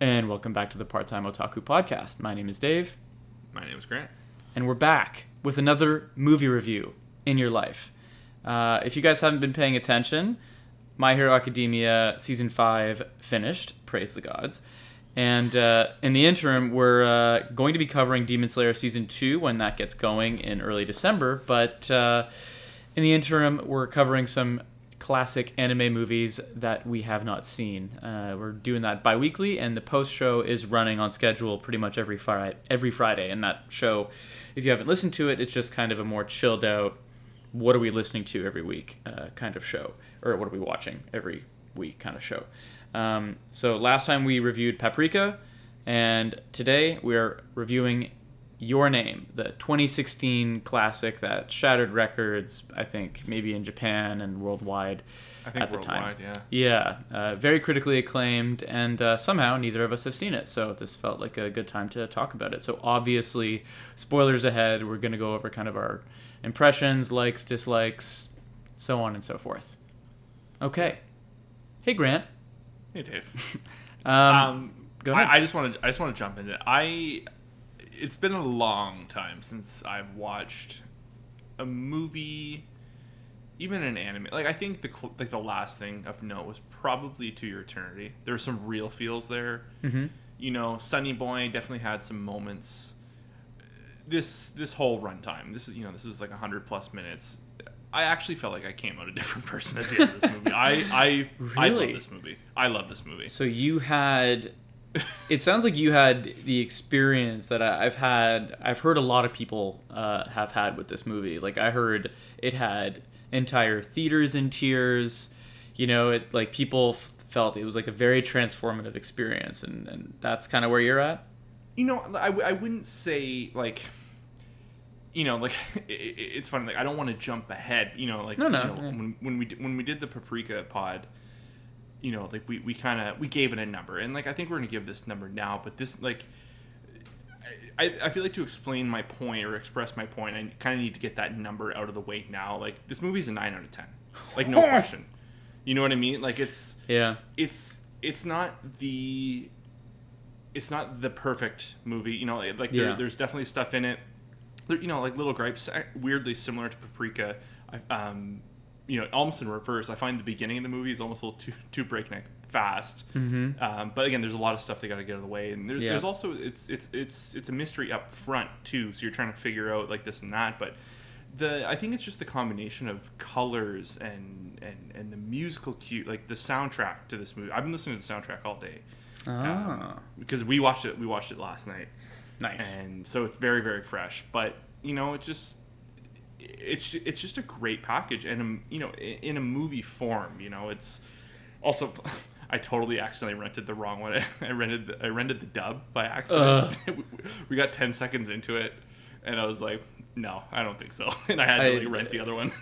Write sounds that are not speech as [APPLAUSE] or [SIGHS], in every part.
and welcome back to the Part Time Otaku Podcast. My name is Dave, My name is Grant. and we're back with another movie review in your life. Uh, if you guys haven't been paying attention, My Hero Academia Season 5 finished, praise the gods. And uh, in the interim, we're uh, going to be covering Demon Slayer Season 2 when that gets going in early December. But uh, in the interim, we're covering some classic anime movies that we have not seen. Uh, we're doing that bi-weekly, and the post show is running on schedule pretty much every Friday. Every Friday, and that show, if you haven't listened to it, it's just kind of a more chilled out. What are we listening to every week? Uh, kind of show, or what are we watching every week? Kind of show. Um, so last time we reviewed Paprika, and today we're reviewing your Name, the 2016 classic that shattered records, I think, maybe in Japan and worldwide I think at the worldwide, time. yeah. Yeah, uh, very critically acclaimed, and uh, somehow neither of us have seen it, so this felt like a good time to talk about it. So, obviously, spoilers ahead. We're going to go over kind of our impressions, likes, dislikes, so on and so forth. Okay. Hey, Grant. Hey, Dave. [LAUGHS] Um, Um, go ahead. I, I just want to. I just want to jump into. It. I. It's been a long time since I've watched a movie, even an anime. Like I think the cl- like the last thing of note was probably To Your Eternity. There were some real feels there. Mhm. You know, Sunny Boy definitely had some moments. This this whole runtime. This is you know this was like hundred plus minutes. I actually felt like I came out a different [LAUGHS] person at the end of this movie. I I I love this movie. I love this movie. So you had. It sounds like you had the experience that I- I've had. I've heard a lot of people uh, have had with this movie. Like I heard it had entire theaters in tears. You know, it like people f- felt it was like a very transformative experience, and and that's kind of where you're at. you know I, I wouldn't say like you know like [LAUGHS] it- it's funny like i don't want to jump ahead you know like No, no, you know, yeah. when, when we when we did the paprika pod you know like we, we kind of we gave it a number. And like i think we're gonna give this number now but this like I, I feel like to explain my point or express my point i kind of need to get that number out of the way now. Like this movie's a 9 out of 10 like no [LAUGHS] question. You know what i mean? Like it's Yeah. it's it's not the it's not the perfect movie you know like Yeah. there's definitely stuff in it. There, you know like little gripes weirdly similar to paprika I, um you know almost in reverse i find the beginning of the movie is almost a little too too breakneck fast Mm-hmm. um, but again there's a lot of stuff they got to get out of the way and there's, Yeah. there's also it's it's it's it's a mystery up front too so you're trying to figure out like this and that but the I think it's just the combination of colors and and and the musical cue like the soundtrack to this movie. I've been listening to the soundtrack all day Ah, because we watched it. We watched it last night, nice. and so it's very very fresh. But you know, it just it's it's just a great package, and um, you know, in a movie form. You know, it's also. [LAUGHS] I totally accidentally rented the wrong one. [LAUGHS] I rented the, I rented the dub by accident. [LAUGHS] we got ten seconds into it, and I was like, "No, I don't think so." And I had to I- like, rent the other one.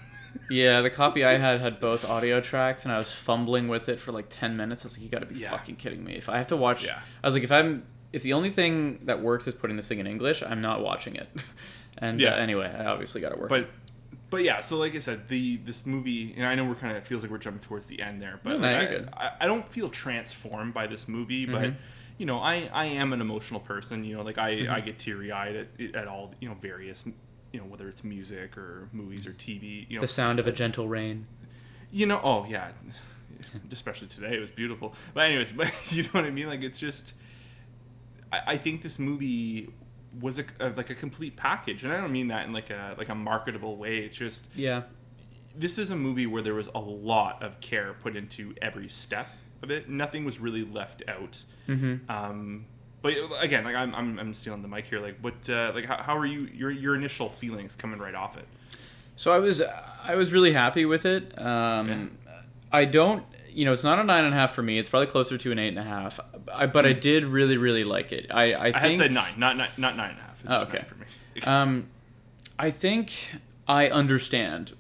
Yeah, the copy I had had both audio tracks, and I was fumbling with it for like ten minutes. I was like, "You got to be Yeah. fucking kidding me!" If I have to watch, Yeah. I was like, "If I'm, if the only thing that works is putting this thing in English, I'm not watching it." And Yeah. uh, anyway, I obviously got to work. but but yeah so like i said the this movie and i know we're kind of it feels like we're jumping towards the end there but No, like, I. I, I don't feel transformed by this movie but Mhm. you know i i am an emotional person you know like i Mm-hmm. i get teary-eyed at, at all you know various you know whether it's music or movies or tv you know the sound of a gentle rain. you know oh yeah [LAUGHS] especially today it was beautiful but anyways [LAUGHS] but you know what i mean like it's just i, I think this movie was a, a like a complete package and i don't mean that in like a like a marketable way it's just Yeah, this is a movie where there was a lot of care put into every step of it. Nothing was really left out. mm-hmm. Um, but again, like I'm, I'm, I'm stealing the mic here. Like, what, uh, like, how, how are you? Your, your initial feelings coming right off it? So I was I was really happy with it. Um, I don't, you know, it's not a nine and a half for me. It's probably closer to an eight and a half. I, but I did really really like it. I I, I think had said nine, not nine, not nine and a half. It's Oh, okay. nine for me. [LAUGHS] [LAUGHS] Um, I think I understand.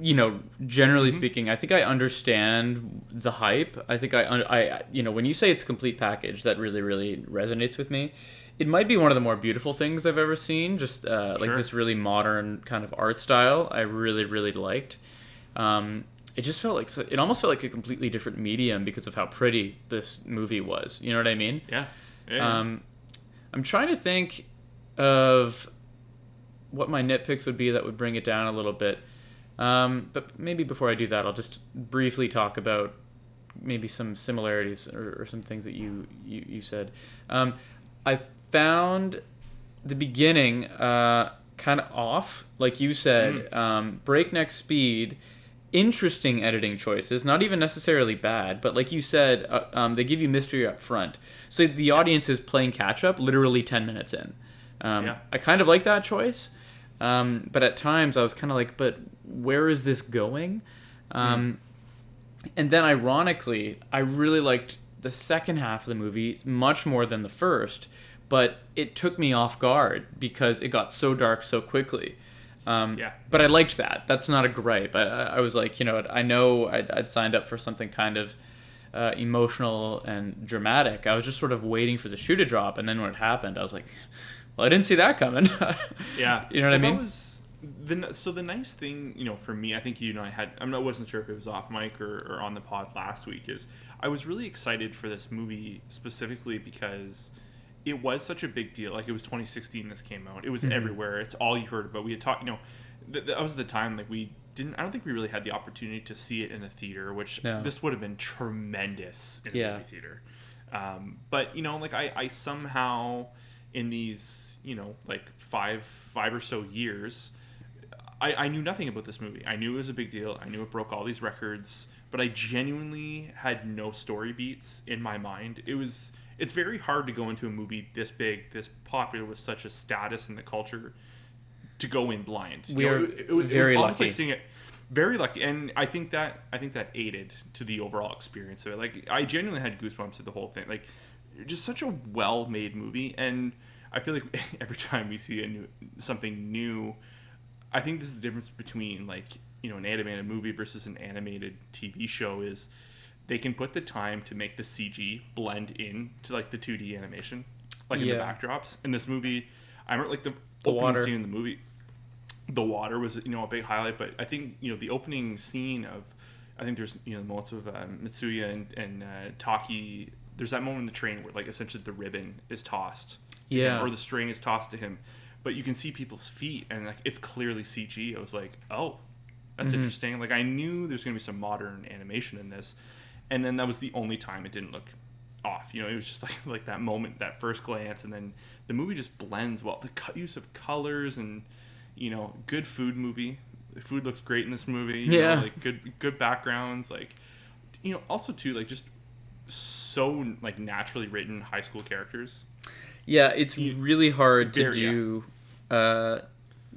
You know, generally Mm-hmm. speaking, I think I understand the hype. I think I, I, you know, when you say it's a complete package, that really, really resonates with me. It might be one of the more beautiful things I've ever seen. Just uh, like this really modern kind of art style. I really, really liked. Um, it just felt like so, it almost felt like a completely different medium because of how pretty this movie was. You know what I mean? Yeah. yeah. Um, I'm trying to think of what my nitpicks would be that would bring it down a little bit. Um, but maybe before I do that, I'll just briefly talk about maybe some similarities or, or some things that you you, you said. Um, I found the beginning uh, kind of off, like you said, um, breakneck speed. Interesting editing choices, not even necessarily bad, but like you said, uh, um, they give you mystery up front. So the audience is playing catch up literally 10 minutes in. Um, Yeah. I kind of like that choice, um, but at times I was kind of like, but where is this going? Um, and then ironically, I really liked the second half of the movie much more than the first, but it took me off guard because it got so dark so quickly. Um, Yeah. But I liked that. That's not a gripe. I, I was like, you know, I know I'd, I'd signed up for something kind of uh, emotional and dramatic. I was just sort of waiting for the shoe to drop, and then when it happened, I was like, well, I didn't see that coming. [LAUGHS] Yeah, You know what I mean? That was the so the nice thing, you know, for me, I think you and I had. I'm not wasn't sure if it was off mic or, or on the pod last week. Is I was really excited for this movie specifically because it was such a big deal. Like it was 2016. This came out. It was Mm-hmm. everywhere. It's all you heard about. We had talked. You know, th- that was the time like we didn't. I don't think we really had the opportunity to see it in a theater, which No. this would have been tremendous in a movie theater. Um, but you know, like I, I somehow in these, you know, like five five or so years, I, I knew nothing about this movie. I knew it was a big deal. I knew it broke all these records, but I genuinely had no story beats in my mind. It was it's very hard to go into a movie this big, this popular with such a status in the culture to go in blind. We You know, are it, it was, very it was lucky. like seeing it very lucky and i think that i think that aided to the overall experience of it like i genuinely had goosebumps at the whole thing like just such a well-made movie and i feel like [LAUGHS] every time we see a new something new i think this is the difference between like you know an animated movie versus an animated tv show is they can put the time to make the cg blend in to like the 2d animation like in the backdrops in this movie i remember like the, The opening water. scene in the movie the water was you know a big highlight but i think you know the opening scene of i think there's you know the moments of um, mitsuya and, and uh, taki there's that moment in the train where like essentially the ribbon is tossed to him, Yeah. or the string is tossed to him but you can see people's feet and like it's clearly cg i was like oh that's Mm-hmm. interesting like i knew there's going to be some modern animation in this and then that was the only time it didn't look off you know it was just [LAUGHS] like like that moment that first glance and then the movie just blends well the co- use of colors and you know good food movie the food looks great in this movie you Yeah. know, like good good backgrounds like you know also too like just so like naturally written high school characters Yeah, it's really hard to do. Uh,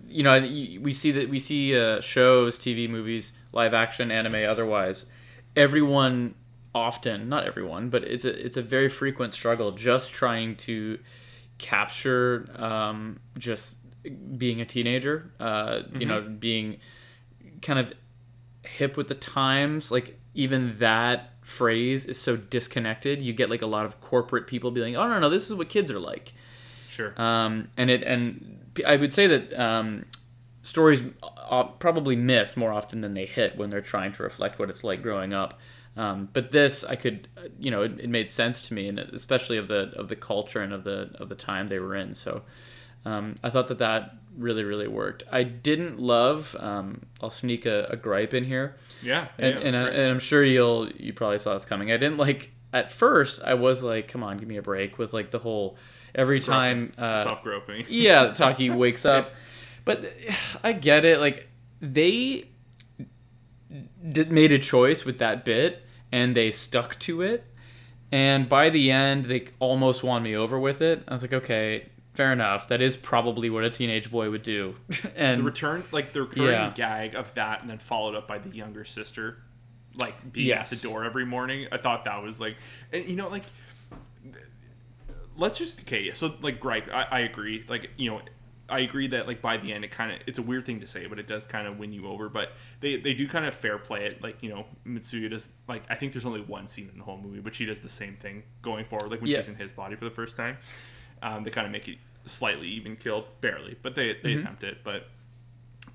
you know, we see that we see uh, shows, TV, movies, live action, anime, otherwise. Everyone often, not everyone, but it's a it's a very frequent struggle just trying to capture um, just being a teenager. Uh, You know, being kind of hip with the times like even that phrase is so disconnected. You get like a lot of corporate people being oh no no this is what kids are like. Sure. Um, and it and i would say that um, stories uh, probably miss more often than they hit when they're trying to reflect what it's like growing up um, but this i could uh, you know it, it made sense to me and especially of the of the culture and of the of the time they were in so um, I thought that that really, really worked. I didn't love. Um, I'll sneak a, a gripe in here, yeah, yeah and, it's and, I, and I'm sure you'll you probably saw this coming. I didn't like at first. I was like, "Come on, give me a break." With like the whole every time, uh, self-groping yeah, Taki wakes up. [LAUGHS] But [SIGHS] I get it. Like they did, made a choice with that bit, and they stuck to it. And by the end, they almost won me over with it. I was like, okay, fair enough. That is probably what a teenage boy would do. [LAUGHS] and the return like the recurring Yeah. gag of that and then followed up by the younger sister like being at the door every morning i thought that was like and you know like let's just okay so like gripe i, I agree like you know i agree that like by the end it kind of it's a weird thing to say but it does kind of win you over but they they do kind of fair play it like you know mitsuya does like i think there's only one scene in the whole movie but she does the same thing going forward like when Yeah. she's in his body for the first time um, they kind of make it slightly even killed barely but they they attempt it but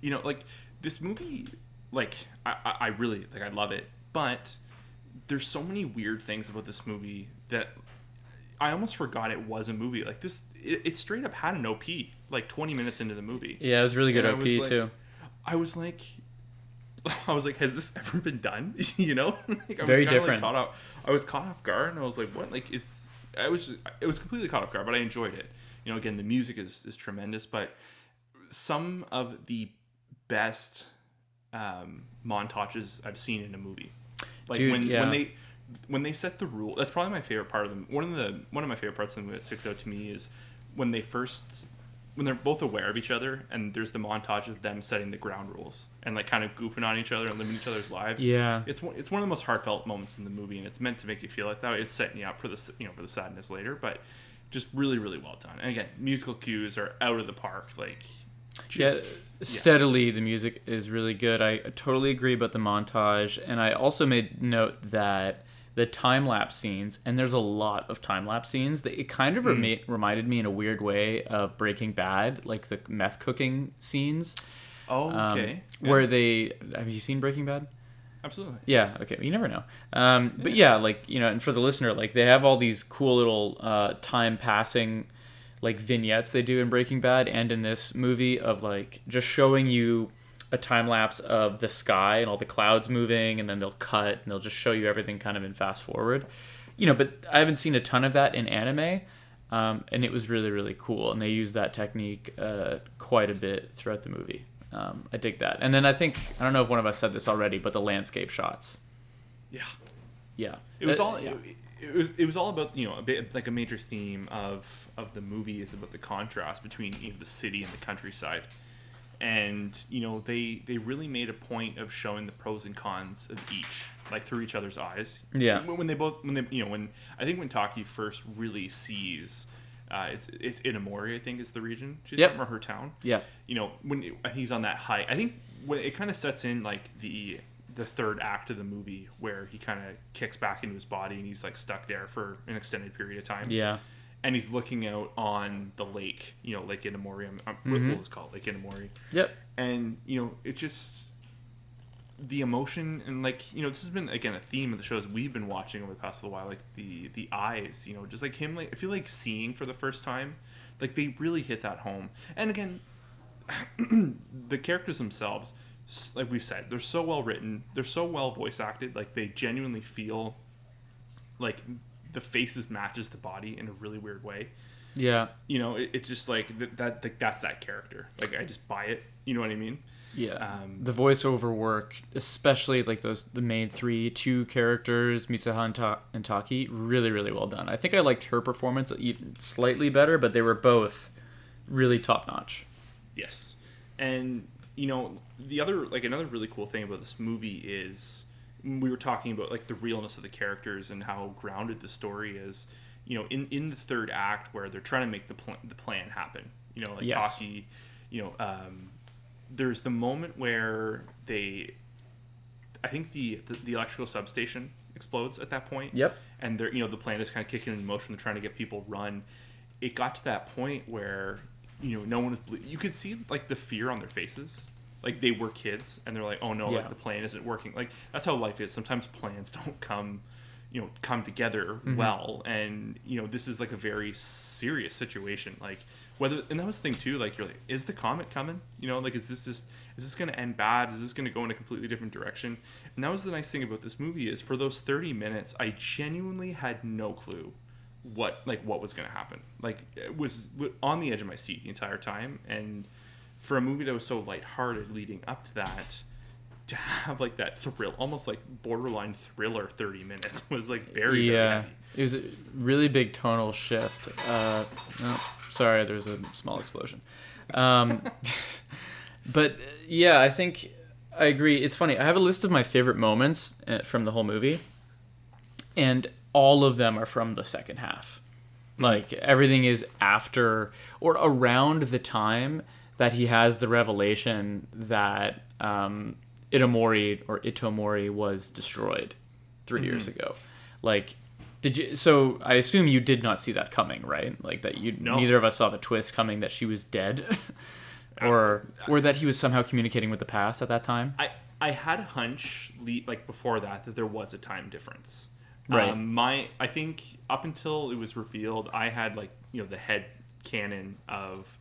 you know like this movie like I, I I really like I love it, but there's so many weird things about this movie that I almost forgot it was a movie. Like this, it, it straight up had an OP like 20 minutes into the movie. Yeah, it was really good And OP like- too. I was like, [LAUGHS] I was like, has this ever been done? [LAUGHS] you know, [LAUGHS] like, I Very was different. Like, caught off, I was caught off guard, and I was like, what? Like, is I was just, it was completely caught off guard, but I enjoyed it. You know, again, the music is is tremendous, but some of the best um, montages I've seen in a movie, like Dude, when yeah. when they when they set the rule. That's probably my favorite part of them. One of the one of my favorite parts of them that sticks out to me is when they first when they're both aware of each other and there's the montage of them setting the ground rules and like kind of goofing on each other and living each other's lives. Yeah. It's one it's one of the most heartfelt moments in the movie and it's meant to make you feel like that. It's setting you up for the you know for the sadness later, but just really really well done. And again, musical cues are out of the park. Like Yeah, just- steadily the music is really good. I totally agree about the montage, and I also made note that the time lapse scenes, and there's a lot of time lapse scenes. That it kind of Hmm. rema- reminded me in a weird way of Breaking Bad, like the meth cooking scenes. Oh, um, okay. Yeah, Where they have you seen Breaking Bad? absolutely. Yeah. Okay. You never know. Um, But yeah, like you know, and for the listener, like they have all these cool little uh, time passing, like vignettes they do in Breaking Bad and in this movie of like just showing you a time lapse of the sky and all the clouds moving, and then they'll cut and they'll just show you everything kind of in fast forward. You know, but I haven't seen a ton of that in anime. Um, and it was really really cool, and they use that technique uh, quite a bit throughout the movie. Um, I dig that. And then I think I don't know if one of us said this already, but the landscape shots. Yeah. Yeah, It was Uh, all yeah. it, it was it was all about you know a bit like a major theme of of the movie is about the contrast between you know, the city and the countryside, and you know they they really made a point of showing the pros and cons of each like through each other's eyes. Yeah. When, when they both when they you know when I think when Taki first really sees. Uh, it's it's Inamori, I think, is the region she's Yep. from, or her town yeah, you know when it- he's on that high i think when it kind of sets in like the the third act of the movie where he kind of kicks back into his body and he's like stuck there for an extended period of time yeah, and he's looking out on the lake you know lake inamori um, um, Mm-hmm. we'll just call it lake inamori. Yep, and you know it's just the emotion and like you know this has been again a theme of the shows we've been watching over the past little while like the the eyes you know just like him like i feel like seeing for the first time like they really hit that home. And again [CLEARS THROAT] the characters themselves like we've said they're so well written they're so well voice acted like they genuinely feel like the faces matches the body in a really weird way yeah, you know it, it's just like that, that that that's that character like i just buy it you know what i mean yeah. Um, the voiceover work, especially like those the main three two characters, Mitsuha and, Ta- and Taki, really really well done. I think I liked her performance even slightly better, but they were both really top notch. Yes, and you know the other like another really cool thing about this movie is we were talking about like the realness of the characters and how grounded the story is. You know, in in the third act where they're trying to make the pl- the plan happen. You know, like Yes. Taki. You know, um, there's the moment where they, I think the, the the electrical substation explodes at that point Yep. and they're you know the plan is kind of kicking in motion they're trying to get people run it got to that point where you know no one was ble- you could see like the fear on their faces like they were kids and they're like oh no Yeah. like the plan isn't working. Like that's how life is. Sometimes plans [LAUGHS] don't come you know come together mm-hmm. well. And you know this is like a very serious situation. Like whether and that was the thing too like you're like is the comet coming? You know like is this just is this going to end bad? Is this going to go in a completely different direction? And that was the nice thing about this movie is for those 30 minutes i genuinely had no clue what like what was going to happen. Like it was on the edge of my seat the entire time and for a movie that was so lighthearted leading up to that to have like that thrill almost like borderline thriller 30 minutes [LAUGHS] was like very very yeah, heavy. it was a really big tonal shift. Uh, oh, sorry, there was a small explosion. Um, [LAUGHS] but yeah, I think I agree. It's funny. I have a list of my favorite moments uh, from the whole movie, and all of them are from the second half. Like everything is after or around the time that he has the revelation that um, Itomori or Itomori was destroyed 3 years ago. Like, did you? So I assume you did not see that coming, right? Like that you No. neither of us saw the twist coming that she was dead, [LAUGHS] or or that he was somehow communicating with the past at that time. I I had a hunch, like before that, that there was a time difference. Right. Um, my, I think up until it was revealed, I had like you know the head canon of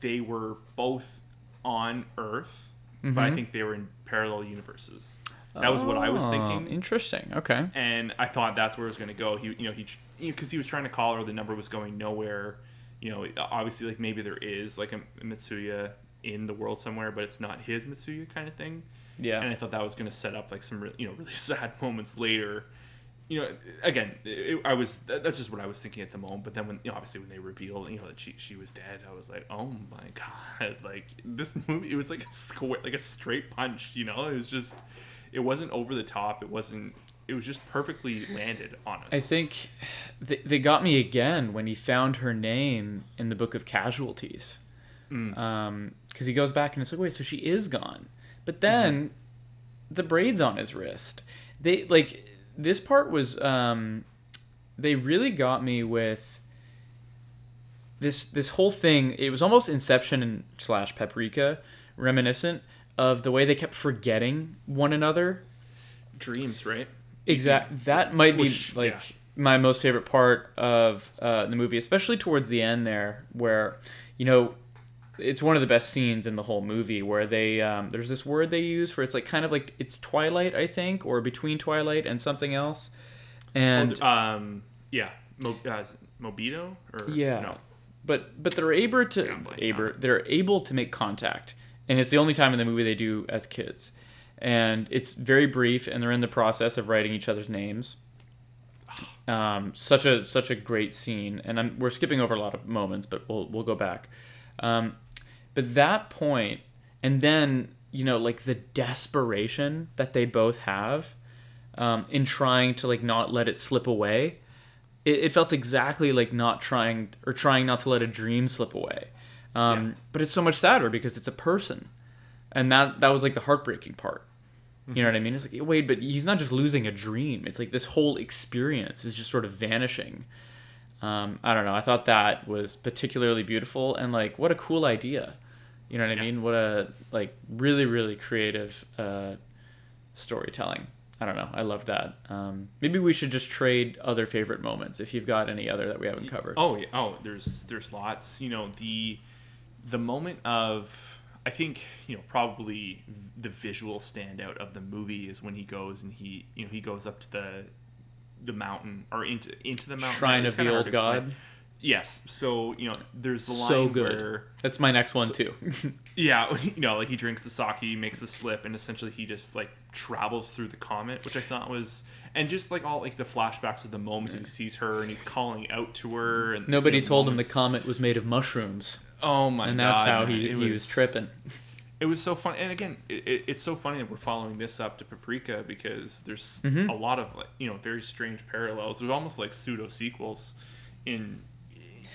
they were both on Earth, but I mm-hmm. think they were in parallel universes. That was what I was Oh, thinking, Interesting. Okay. and I thought that's where it was going to go. He, you know, he, because he was trying to call her, the number was going nowhere. You know, obviously, like maybe there is like a, Mitsuya in the world somewhere, but it's not his Mitsuya kind of thing. Yeah. And I thought that was going to set up like some, you know, really [LAUGHS] sad moments later. You know, again, it, I was that's just what I was thinking at the moment. But then when, you know, obviously when they revealed, you know, that she she was dead, I was like, oh my [LAUGHS] god, like this movie, it was like a square, like a straight punch. You know, it was just, it wasn't over the top. It wasn't. It was just perfectly landed on us. I think they, they got me again when he found her name in the book of casualties. Mm. Um, because he goes back and it's like, wait, so she is gone. But then mm-hmm. the braid's on his wrist. They like this part was um, they really got me with this this whole thing. It was almost Inception and slash Paprika reminiscent of the way they kept forgetting one another dreams, right? Exactly. That might be Which- like yeah. my most favorite part of uh, the movie, especially towards the end there, where you know it's one of the best scenes in the whole movie where they um, there's this word they use for it's like kind of like it's twilight I think or between twilight and something else, and um, yeah, Mo, uh, Mobito or yeah, no? but but they're able to Yeah, able, they're able to make contact, and it's the only time in the movie they do as kids, and it's very brief, and they're in the process of writing each other's names. [SIGHS] Um, such a such a great scene, and I'm, we're skipping over a lot of moments, but we'll we'll go back. Um, but that point, and then you know like the desperation that they both have um, in trying to like not let it slip away it, it felt exactly like not trying or trying not to let a dream slip away. Um, Yeah. But it's so much sadder because it's a person, and that that was like the heartbreaking part. You know what I mean? It's like wait, but he's not just losing a dream. It's like this whole experience is just sort of vanishing. Um, I don't know. I thought that was particularly beautiful and like what a cool idea. You know what I mean? What a like really really creative uh, storytelling. I don't know. I love that. Um, maybe we should just trade other favorite moments if you've got any other that we haven't covered. Oh yeah. Oh, there's there's lots. You know the the moment of I think you know probably the visual standout of the movie is when he goes and he you know he goes up to the the mountain or into into the mountain Shrine of the Old god. explain. God. Yes. So you know there's the line So good. where That's my next one too. [LAUGHS] yeah [LAUGHS] you know like he drinks the sake, makes the slip, and essentially he just like travels through the comet, which I thought was. And just like all like the flashbacks of the moments that he sees her and he's calling out to her and Nobody you know, told him the comet was made of mushrooms, Oh my god! and that's how man, he, he was tripping. It was so fun, and again, it, it, it's so funny that we're following this up to Paprika because there's Mm-hmm. a lot of like you know very strange parallels. There's almost like pseudo sequels in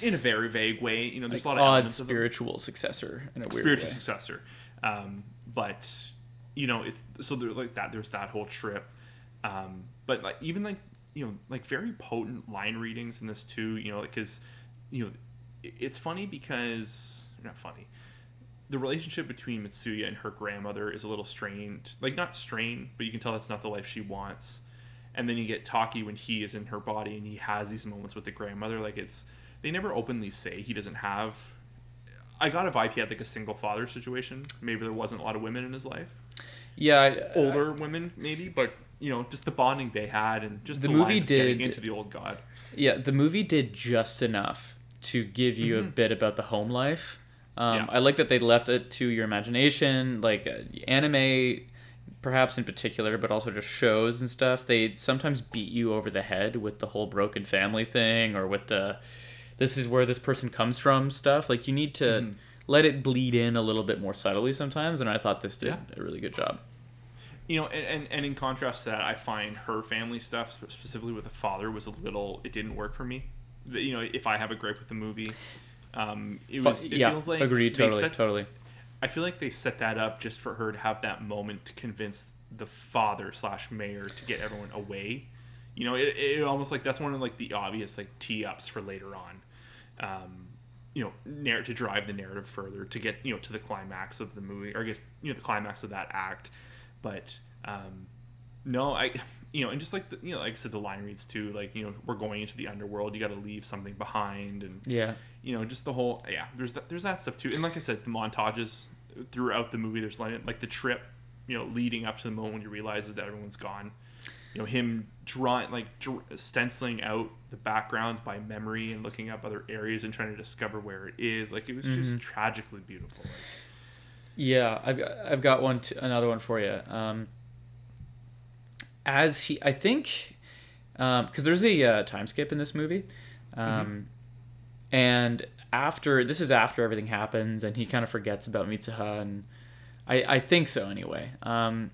in a very vague way. You know, there's a lot of Odd elements of spiritual successor in a weird spiritual way. successor. Um, but you know, it's so there like that. There's that whole trip. Um, but like even like you know like very potent line readings in this too. You know, because you know it's funny because not funny. The relationship between Mitsuya and her grandmother is a little strained. Like not strained, but you can tell that's not the life she wants. And then you get Taki when he is in her body and he has these moments with the grandmother. Like it's they never openly say he doesn't have I got a vibe he had like a single father situation. Maybe there wasn't a lot of women in his life, Yeah, I- older women maybe, but you know, just the bonding they had and just The the, movie did- into the old god. Yeah, the movie did just enough to give you a bit about the home life. Um, Mm-hmm. Yeah. I like that they left it to your imagination, like uh, anime, perhaps in particular, but also just shows and stuff. They sometimes beat you over the head with the whole broken family thing or with the this is where this person comes from stuff. Like you need to Mm-hmm. let it bleed in a little bit more subtly sometimes, and I thought this did Yeah. a really good job. You know, and, and, and in contrast to that, I find her family stuff, specifically with the father, was a little. It didn't work for me. You know, if I have a gripe with the movie, um, it was. It yeah, feels like agreed, totally, set- totally. I feel like they set that up just for her to have that moment to convince the father slash mayor to get everyone away. You know, it, it almost like that's one of like the obvious like tee ups for later on. Um, you know narr- to drive the narrative further to get you know to the climax of the movie or I guess you know the climax of that act. But um no I you know and just like the, you know like I said the line reads too like you know we're going into the underworld you got to leave something behind and Yeah. you know just the whole yeah there's that there's that stuff too. And like I said the montages throughout the movie there's like like the trip you know leading up to the moment when he realizes that everyone's gone you know him drawing like dr- stenciling out the backgrounds by memory and looking up other areas and trying to discover where it is like it was just tragically beautiful like, Yeah, I've got, I've got one t- another one for you. Um, as he, I think, because there's a uh, time skip in this movie, um, and after this is after everything happens, and he kind of forgets about Mitsuha, and I I think so anyway. Um,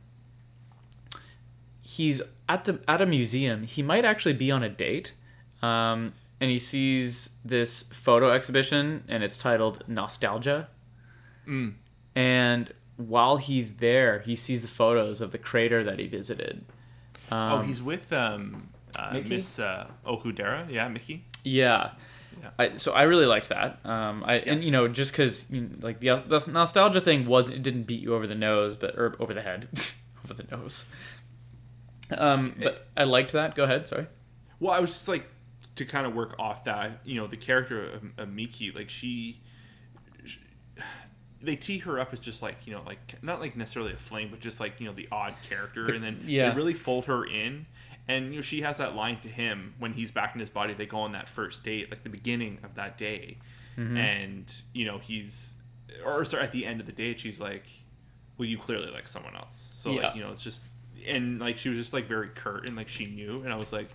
he's at the at a museum. He might actually be on a date. Um, and he sees this photo exhibition and it's titled Nostalgia. And while he's there, he sees the photos of the crater that he visited. oh he's with um uh, Miss uh, Okudera yeah Miki Yeah. Yeah. I, so I really liked that. Um, I and you know just because you know, like the, the nostalgia thing wasn't it didn't beat you over the nose, but or over the head, [LAUGHS] over the nose. Um, but I liked that. Go ahead. Sorry. Well, I was just like to kind of work off that, you know, the character of, of Miki, like she, sh they tee her up as just like you know, like not like necessarily a flame, but just like you know the odd character, and then yeah. they really fold her in. And you know, she has that line to him when he's back in his body. They go on that first date, like the beginning of that day, and you know he's, or sorry, at the end of the date, she's like, "Well, you clearly like someone else." So Yeah. like you know, it's just, and like she was just like very curt and like she knew, and I was like,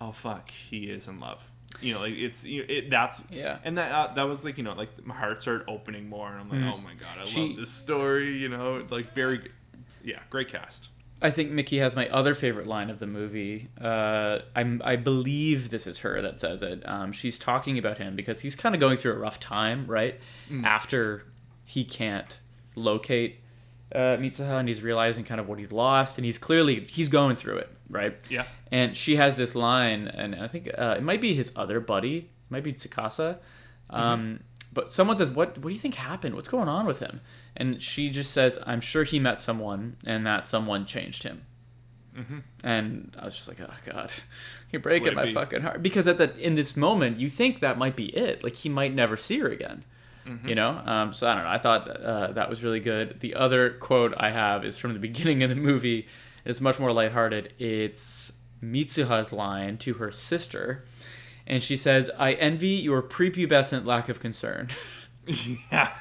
oh fuck, he is in love. You know, like it's you it that's Yeah. and that uh, that was like you know like my heart started opening more, and I'm like, Mhm. oh my god, I She- love this story. You know, like very, yeah, great cast. I think Miki has my other favorite line of the movie. Uh, I I believe this is her that says it. Um, she's talking about him because he's kind of going through a rough time, right? After he can't locate uh, Mitsuha and he's realizing kind of what he's lost, and he's clearly he's going through it, right? Yeah. And she has this line, and I think uh, it might be his other buddy, it might be Tsukasa. Um, But someone says, "What? What do you think happened? What's going on with him?" And she just says, "I'm sure he met someone, and that someone changed him." And I was just like, "Oh God, [LAUGHS] you're breaking my be. fucking heart." Because at that in this moment, you think that might be it. Like he might never see her again. You know, um, so I don't know. I thought uh, that was really good. The other quote I have is from the [LAUGHS] beginning of the movie. It's much more lighthearted. It's Mitsuha's line to her sister, and she says, "I envy your prepubescent lack of concern." [LAUGHS] yeah.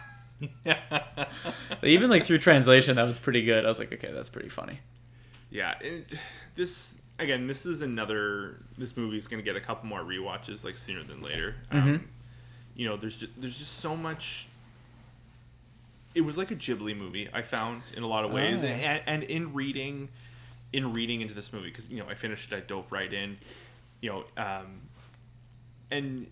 yeah. [LAUGHS] Even like through translation, that was pretty good. I was like, okay, that's pretty funny. Yeah, it, this again, this is another. This movie is going to get a couple more rewatches like sooner than later. Um, you know, there's just, there's just so much. It was like a Ghibli movie. I found in a lot of ways, Oh. and, and in reading, in reading into this movie because you know I finished it, I dove right in, you know, um, and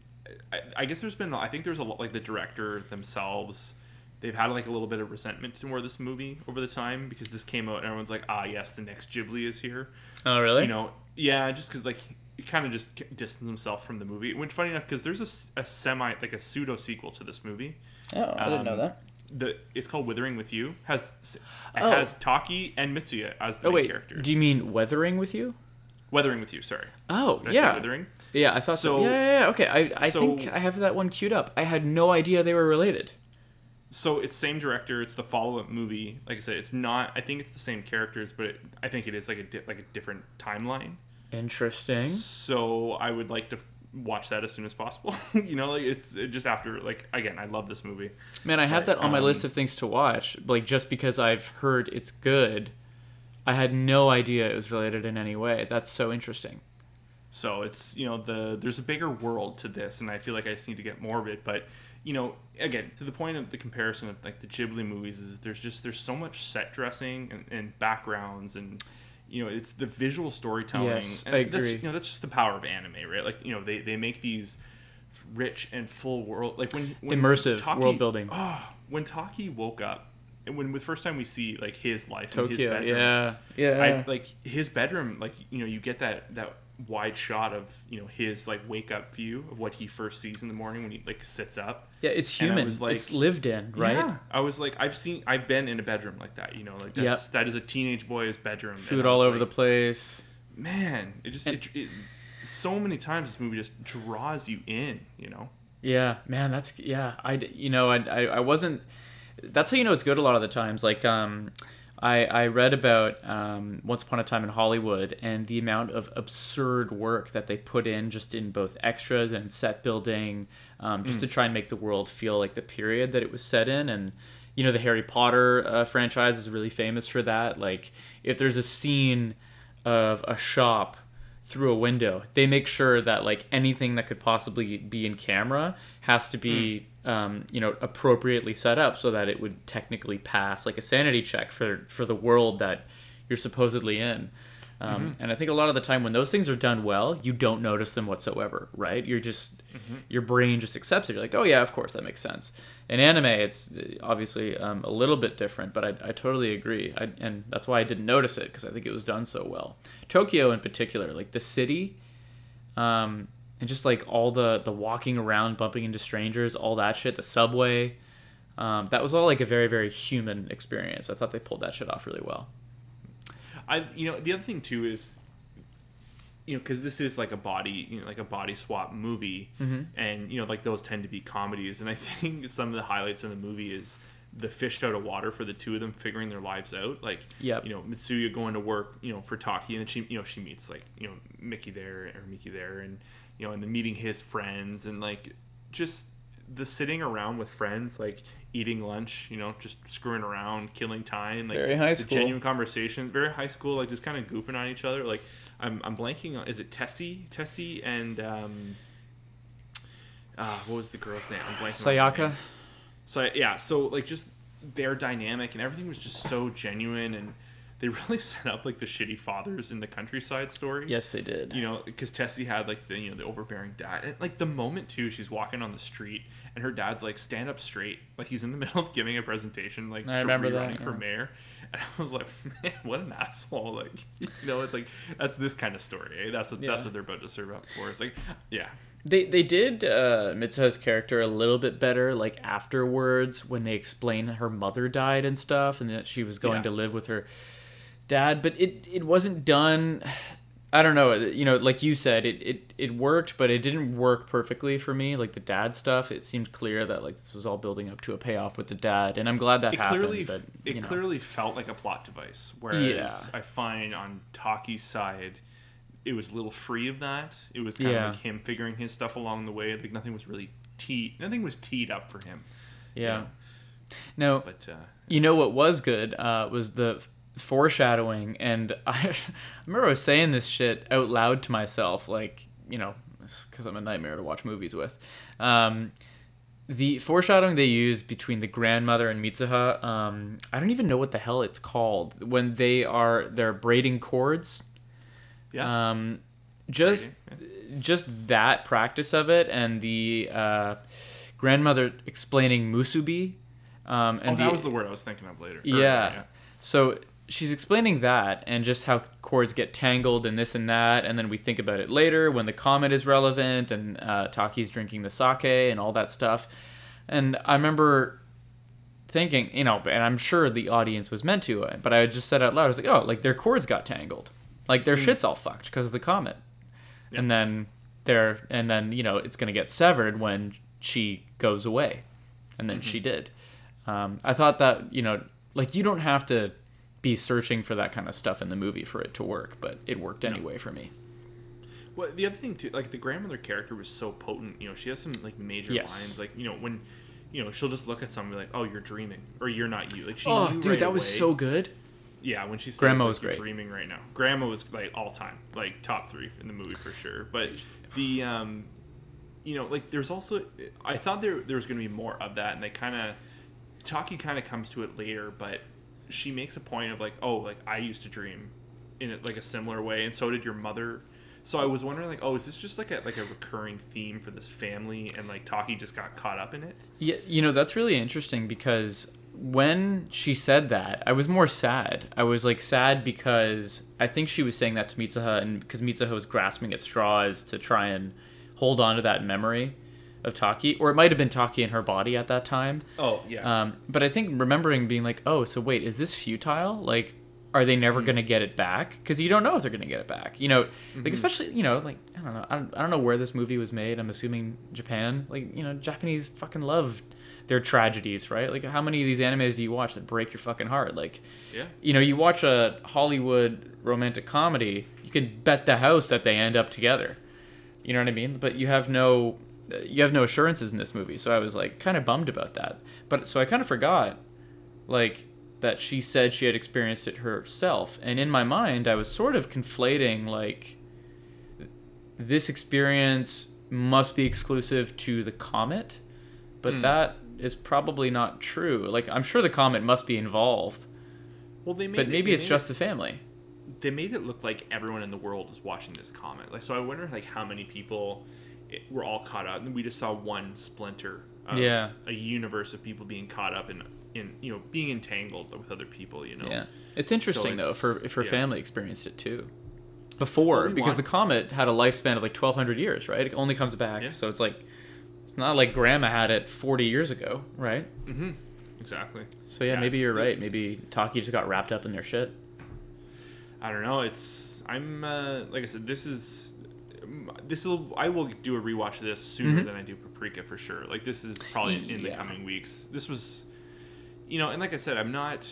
I, I guess there's been I think there's a lot like the director themselves they've had like a little bit of resentment toward this movie over the time because this came out and everyone's like ah yes the next Ghibli is here Oh, really? you know yeah just because like kind of just distanced himself from the movie which funny enough because there's a semi like a pseudo sequel to this movie oh, I didn't know um, that. the it's called Withering with You has Oh. has Taki and Mitsuya as the Oh main wait, characters do you mean weathering with you? Weathering with You sorry Oh, Did I say yeah, Withering yeah. I thought so. So- Yeah, yeah, yeah. Okay, I, I so- think I have that one queued up. I had no idea they were related. So it's same director. It's the follow-up movie. Like I said, it's not. I think it's the same characters, but it, I think it is like a di- like a different timeline. Interesting. So I would like to watch that as soon as possible. [LAUGHS] you know, like it's it just after. Like again, I love this movie. Man, I have But, that on my um, list of things to watch. Like just because I've heard it's good, I had no idea it was related in any way. That's so interesting. So it's you know the there's a bigger world to this, and I feel like I just need to get more of it. But you know, again, to the point of the comparison of like the Ghibli movies is there's just there's so much set dressing and, and backgrounds and you know it's the visual storytelling. Yes, and I That's, agree. you know that's just the power of anime, right? Like you know they they make these rich and full world like when, when Immersive Taki- world building. Oh, when Taki woke up and when the first time we see like his life in his Tokyo. bedroom, Yeah. Yeah. I like his bedroom. Like you know, you get that that wide shot of you know his like wake up view of what he first sees in the morning when he like sits up. yeah. It's and human. like- it's lived in, right? Yeah. I was like, I've seen, I've been in a bedroom like that. You know, like that's that is a teenage boy's bedroom. Food all over the place. man. It just it, it, so many times this movie just draws you in. You know. Yeah, man, that's yeah. I you know I, I I wasn't. That's how you know it's good a lot of the times. Like um, I I read about um Once Upon a Time in Hollywood and the amount of absurd work that they put in just in both extras and set building, um, just to try and make the world feel like the period that it was set in and. You know the Harry Potter uh, franchise is really famous for that. Like, if there's a scene of a shop through a window. They make sure that like anything that could possibly be in camera has to be um, you know appropriately set up so that it would technically pass like a sanity check for for the world that you're supposedly in. Um, And I think a lot of the time when those things are done well, you don't notice them whatsoever, right? You're just your brain just accepts it. You're like, oh yeah, of course that makes sense. In anime, it's uh, obviously um, a little bit different, but I, I totally agree, I, and that's why I didn't notice it because I think it was done so well. Tokyo in particular, like the city, um, and just like all the the walking around, bumping into strangers, all that shit, the subway, um, that was all like a very very human experience. I thought they pulled that shit off really well. I you know the other thing too is you know because this is like a body you know like a body swap movie and you know like those tend to be comedies and I [LAUGHS] think some of the highlights in the movie is the fish out of water for the two of them figuring their lives out like you know Mitsuya going to work you know for Taki and then she you know she meets like you know Miki there or Miki there and you know and then meeting his friends and like just the sitting around with friends like eating lunch you know just screwing around killing time like Very high the school. genuine conversations, very high school like just kind of goofing on each other. Like i'm, I'm blanking on is it tessie? Tessie and um uh, what was the girl's name? I'm blanking Sayaka, so yeah so like just their dynamic and everything was just so genuine and they really [LAUGHS] set up like the shitty fathers in the countryside story yes, they did. you know, because Tessie had like the you know the overbearing dad, and like the moment too, she's walking on the street and her dad's like stand up straight, like he's in the [LAUGHS] middle of giving a presentation, like I remember that, running for mayor, [LAUGHS] and I was like, man, what an asshole! Like, you know, it's like that's this kind of story. Eh? That's what Yeah. that's what they're about to serve up for. It's like, yeah, They they did uh, Mitsuha's character a little bit better, like afterwards when they explain her mother died and stuff, and that she was going Yeah. to live with her dad. But it it wasn't done. [SIGHS] I don't know. You know, like you said, it, it it worked, but it didn't work perfectly for me. Like the dad stuff, it seemed clear that like this was all building up to a payoff with the dad, and I'm glad that it happened. clearly but it know. clearly felt like a plot device. Whereas Yeah. I find on Taki's side, it was a little free of that. It was kind Yeah. of like him figuring his stuff along the way. Like nothing was really teed, nothing was teed up for him. yeah. know. No, But uh, You know what was good uh, was the foreshadowing, and [LAUGHS] I, remember I was saying this shit out loud to myself, like you know, because I'm a nightmare to watch movies with. Um, the foreshadowing they use between the grandmother and Mitsuha, um, I don't even know what the hell it's called when they are they're braiding cords. yeah, Um, just just that practice of it and the uh, grandmother explaining musubi. Um, and oh, that the, was the word I was thinking of later. yeah. Earlier, So she's explaining that and just how cords get tangled and this and that, and then we think about it later when the comet is relevant and uh, Taki's drinking the sake and all that stuff. And I remember thinking, you know, and I'm sure the audience was meant to, but I just said out loud, I was like, oh, like their cords got tangled, like their shit's all fucked because of the comet, and then they're and then you know it's gonna get severed when she goes away, and then she did. Um, I thought that you know, like you don't have to be searching for that kind of stuff in the movie for it to work, but it worked anyway for me. Well, the other thing too, like the grandmother character was so potent. You know, she has some like major Yes. lines. Like you know when, you know, she'll just look at someone and be like, "Oh, you're dreaming," or "You're not you." Like she. Oh, knew dude, right that was away. so good. Yeah, when she says Grandma like, was "You're great. dreaming right now. Grandma was like all time, like top three in the movie for sure. But the um, you know, like there's also I thought there there was gonna be more of that, and they kind of Taki kind of comes to it later, but she makes a point of like, oh, like I used to dream in it like a similar way, and so did your mother. So I was wondering, like, oh, is this just like a like a recurring theme for this family, and like Taki just got caught up in it? Yeah, you know that's really interesting because when she said that, I was more sad. I was like sad because I think she was saying that to Mitsuha, and because Mitsuha was grasping at straws to try and hold on to that memory of Taki, or it might have been Taki in her body at that time. Oh yeah. Um, but I think remembering being like, oh, so wait, is this futile? Like, are they never Mm. going to get it back? Because you don't know if they're going to get it back. You know, Mm-hmm. like especially you know, like I don't know, I don't, I don't know where this movie was made. I'm assuming Japan. Like you know, Japanese fucking love their tragedies, right? Like how many of these animes do you watch that break your fucking heart? Like, yeah. you know, you watch a Hollywood romantic comedy, you can bet the house that they end up together. You know what I mean? But you have no you have no assurances in this movie. So I was like kind of bummed about that. But so I kind of forgot like that she said she had experienced it herself. And in my mind, I was sort of conflating like this experience must be exclusive to the comet, but Hmm. that is probably not true. Like I'm sure the comet must be involved, Well, they made but maybe it's just the family. They made it look like everyone in the world was watching this comet. Like, so I wonder like how many people it, were all caught up, and we just saw one splinter of Yeah. a universe of people being caught up in in you know being entangled with other people. You know. Yeah, it's interesting though it's- if her if her yeah. family experienced it too. Before, Well, we because want- the comet had a lifespan of like 1,200 years, right? It only comes back, Yeah. so it's like it's not like Grandma had it 40 years ago, right? Mm-hmm. Exactly. So yeah, Yeah, maybe you're the- right. Maybe Taki just got wrapped up in their shit. I don't know. It's I'm uh, like I said. This is this will I will do a rewatch of this sooner Mhm. than I do Paprika for sure. Like this is probably in the Yeah. coming weeks. This was, you know, and like I said, I'm not,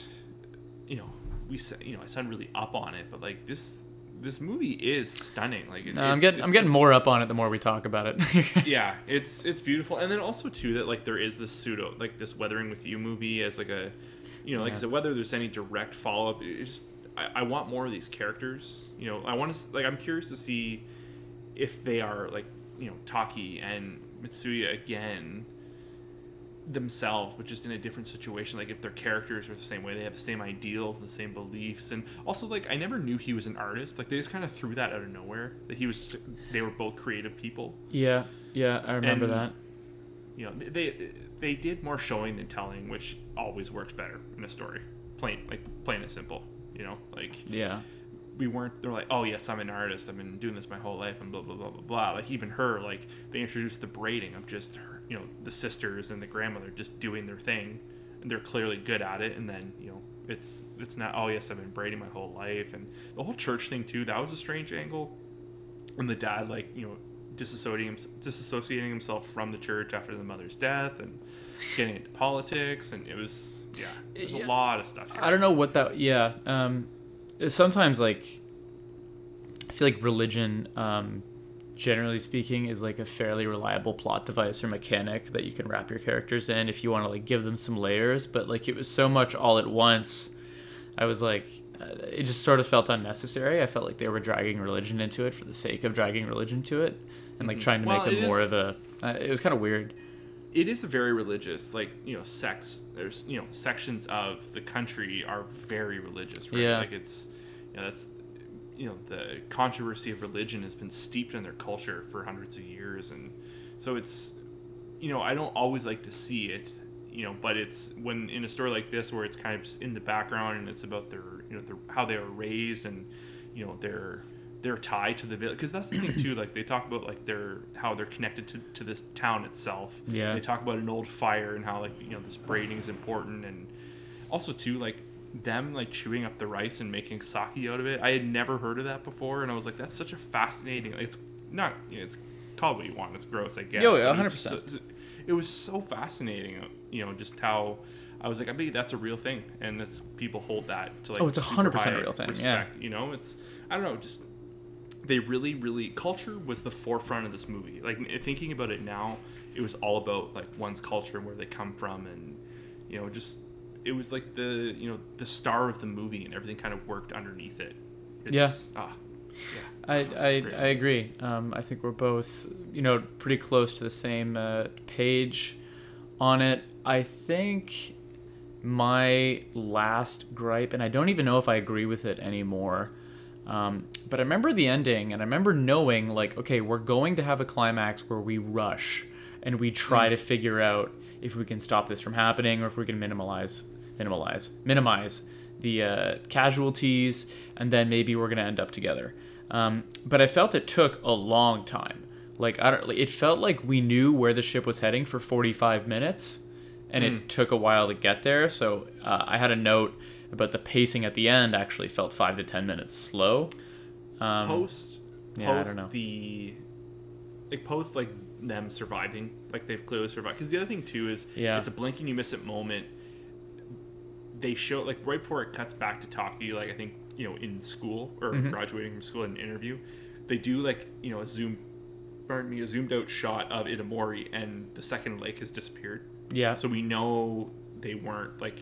you know, we you know I sound really up on it, but like this this movie is stunning. Like it, No, I'm getting I'm getting more up on it the more we talk about it. [LAUGHS] yeah, it's it's beautiful, and then also too that like there is this pseudo like this Weathering with You movie as like a, you know, like I Yeah. said, whether there's any direct follow up, it's just I, I want more of these characters. You know, I want to like I'm curious to see if they are like you know Taki and Mitsuha again themselves but just in a different situation like if their characters are the same way they have the same ideals the same beliefs and also like i never knew he was an artist. Like they just kind of threw that out of nowhere that he was they were both creative people. Yeah, yeah, I remember And- that. you know they they did more showing than telling which always works better in a story. Plain like plain and simple you know like Yeah, we weren't they're like oh yes i'm an artist i've been doing this my whole life and blah blah blah blah blah like even her like they introduced the braiding of just her you know the sisters and the grandmother just doing their thing and they're clearly good at it and then you know it's it's not oh yes i've been braiding my whole life and the whole church thing too that was a strange angle and the dad like you know disassociating disassociating himself from the church after the mother's death and getting into politics and it was yeah there's Yeah. a lot of stuff here. I don't know what that. Yeah, um, sometimes like I feel like religion, um, generally speaking, is like a fairly reliable plot device or mechanic that you can wrap your characters in if you want to like give them some layers. But like it was so much all at once. I was like, uh, it just sort of felt unnecessary. I felt like they were dragging religion into it for the sake of dragging religion to it, and like Mhm. trying to Well, make it them more is- of a. Uh, it was kind of weird. It is a very religious like you know sects there's you know sections of the country are very religious right Yeah. like it's you know that's you know the controversy of religion has been steeped in their culture for hundreds of years and so it's you know i don't always like to see it you know but it's when in a story like this where it's kind of just in the background and it's about their you know their, how they were raised and you know their their tie to the village because that's the thing too like they talk about like their how they're connected to, to this town itself Yeah. they talk about an old fire and how like you know this braiding is important and also too like them like chewing up the rice and making sake out of it i had never heard of that before and i was like that's such a fascinating it's not you know, it's call it what you want it's gross i guess Yo, but it was 100%. so- it was so fascinating you know just how I was like, I bet that's a real thing, and it's people hold that to like. Oh, it's a 100% high real thing, yeah. You know, it's I don't know, just they really, really culture was the forefront of this movie. Like thinking about it now, it was all about like one's culture and where they come from, and you know, just it was like the you know the star of the movie, and everything kind of worked underneath it. It's, yeah. Ah, yeah. I, I, I agree. Um, I think we're both, you know, pretty close to the same uh, page on it. I think my last gripe, and I don't even know if I agree with it anymore, Um, but I remember the ending, and I remember knowing like, okay, we're going to have a climax where we rush and we try to figure out if we can stop this from happening or if we can minimize, minimize, minimize the uh, casualties, and then maybe we're gonna end up together. Um, but I felt it took a long time. Like I don't, it felt like we knew where the ship was heading for 45 minutes, and it took a while to get there. So uh, I had a note about the pacing at the end. Actually, felt five to 10 minutes slow. Um, post yeah, I don't know. the like post like them surviving like they've clearly survived because the other thing too is Yeah. it's a blink and you miss it moment they show like right before it cuts back to Taki like I think you know in school or Mm-hmm. graduating from school in an interview they do like you know a zoom pardon me a zoomed out shot of Itomori and the second lake has disappeared yeah. so we know they weren't like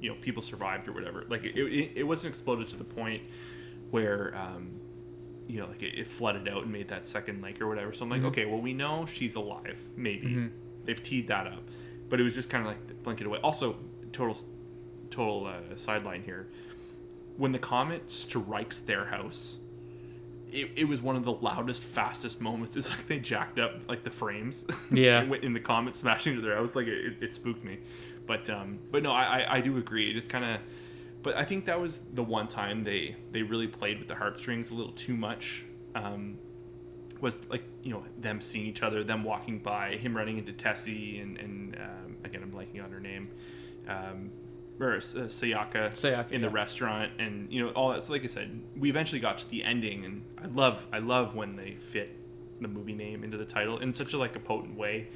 you know people survived or whatever. Like it, it, it wasn't exploded to the point where um you know like it, it flooded out and made that second lake or whatever. So i'm like okay well we know she's alive maybe. They've teed that up. But it was just kind of like blink it away. Also total total uh, sideline here. When the comet strikes their house it, it was one of the loudest fastest moments. [LAUGHS] It's like they jacked up like the frames. Yeah. [LAUGHS] in the comet smashing into their house. Like it, it spooked me but um but no i i, I do agree it just kind of but i think that was the one time they they really played with the heartstrings a little too much um was like you know them seeing each other them walking by him running into tessie and and um, again i'm blanking on her name um or uh, Sayaka, Sayaka, in the yeah. restaurant and you know all that so like i said we eventually got to the ending and i love i love when they fit the movie name into the title in such a like a potent way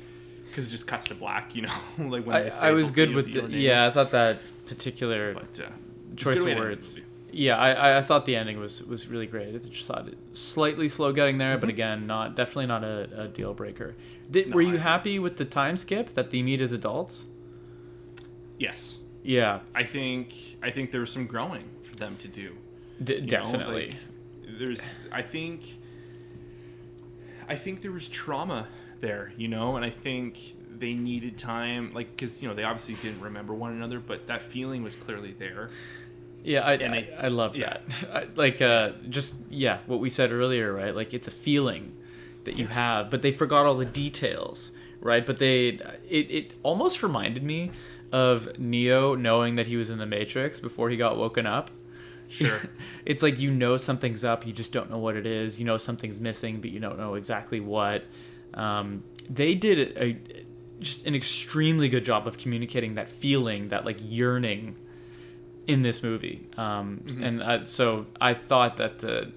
because it just cuts to black you know [LAUGHS] like when I, they say I was good with the, yeah. I thought that particular but uh, choice of to end the words. Yeah, I, I- thought the ending was was really great. I just thought it slightly slow getting there, Mm-hmm. but again, not definitely not a, a deal breaker. Did No, were you happy with the time skip that they meet as adults? yes Yeah, i think i think there was some growing for them to do d- you know, definitely. like, there's i think i think there was trauma there you know and i think they needed time like because you know they obviously didn't remember one another but that feeling was clearly there Yeah, I, And I, I- I love yeah. that. [LAUGHS] I, like, uh, just yeah, what we said earlier, right? Like, it's a feeling that you have, but they forgot all the details, right? But they, it, it almost reminded me of Neo knowing that he was in the Matrix before he got woken up. Sure. [LAUGHS] it's like you know something's up, you just don't know what it is. You know something's missing, but you don't know exactly what. Um, they did a, just an extremely good job of communicating that feeling, that like yearning in this movie. Um, And I, so I thought that the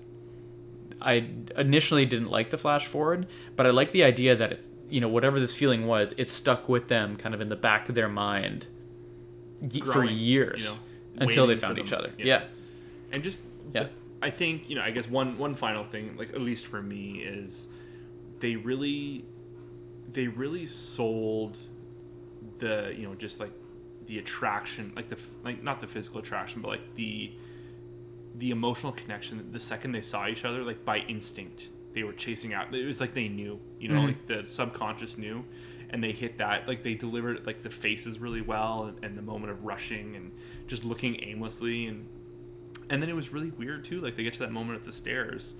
I initially didn't like the flash forward, but I like the idea that it's you know whatever this feeling was, it stuck with them kind of in the back of their mind y- for years you know, until they found each other. Yeah. Yeah. and just Yeah. I think you know I guess one one final thing like at least for me is they really they really sold the you know just like the attraction like the like not the physical attraction but like the the emotional connection the second they saw each other like by instinct they were chasing out it was like they knew you know Mhm. like the subconscious knew and they hit that like they delivered like the faces really well and, and the moment of rushing and just looking aimlessly and and then it was really weird too like they get to that moment at the stairs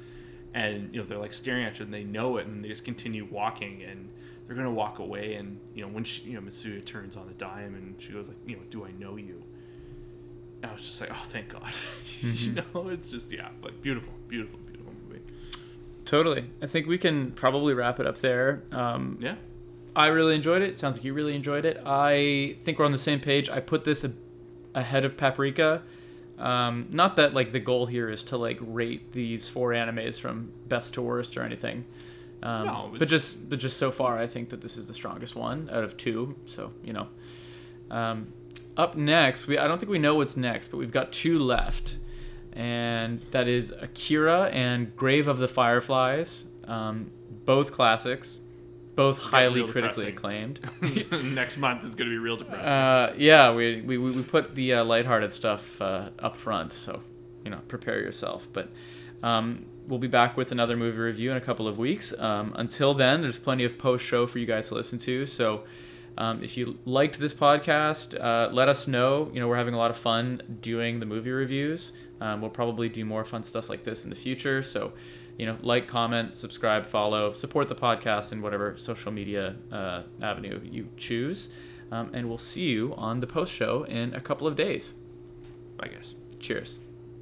and you know they're like staring at you and they know it and they just continue walking and they're gonna walk away and you know when she you know Mitsuha turns on the dime and she goes like you know do I know you and I was just like oh thank God [LAUGHS] you know it's just yeah but beautiful beautiful beautiful movie Totally. I think we can probably wrap it up there. Um, yeah I really enjoyed it. Sounds like you really enjoyed it. I think we're on the same page. I put this a, ahead of Paprika. Um, not that like the goal here is to like rate these four animes from best to worst or anything. Um, No, but just but just so far, I think that this is the strongest one out of two. So you know, um, up next, we I don't think we know what's next, but we've got two left, and that is Akira and Grave of the Fireflies. Um, both classics, both highly critically acclaimed. [LAUGHS] [LAUGHS] next month is gonna be real depressing Uh, yeah, we, we, we put the uh, lighthearted stuff uh, up front, so you know, prepare yourself. But um, we'll be back with another movie review in a couple of weeks. Um, until then, there's plenty of post show for you guys to listen to. So Um, if you liked this podcast, uh, let us know. You know, we're having a lot of fun doing the movie reviews. Um, we'll probably do more fun stuff like this in the future. So, you know, like, comment, subscribe, follow, support the podcast in whatever social media uh, avenue you choose. Um, and we'll see you on the post show in a couple of days. Bye, guys. Cheers.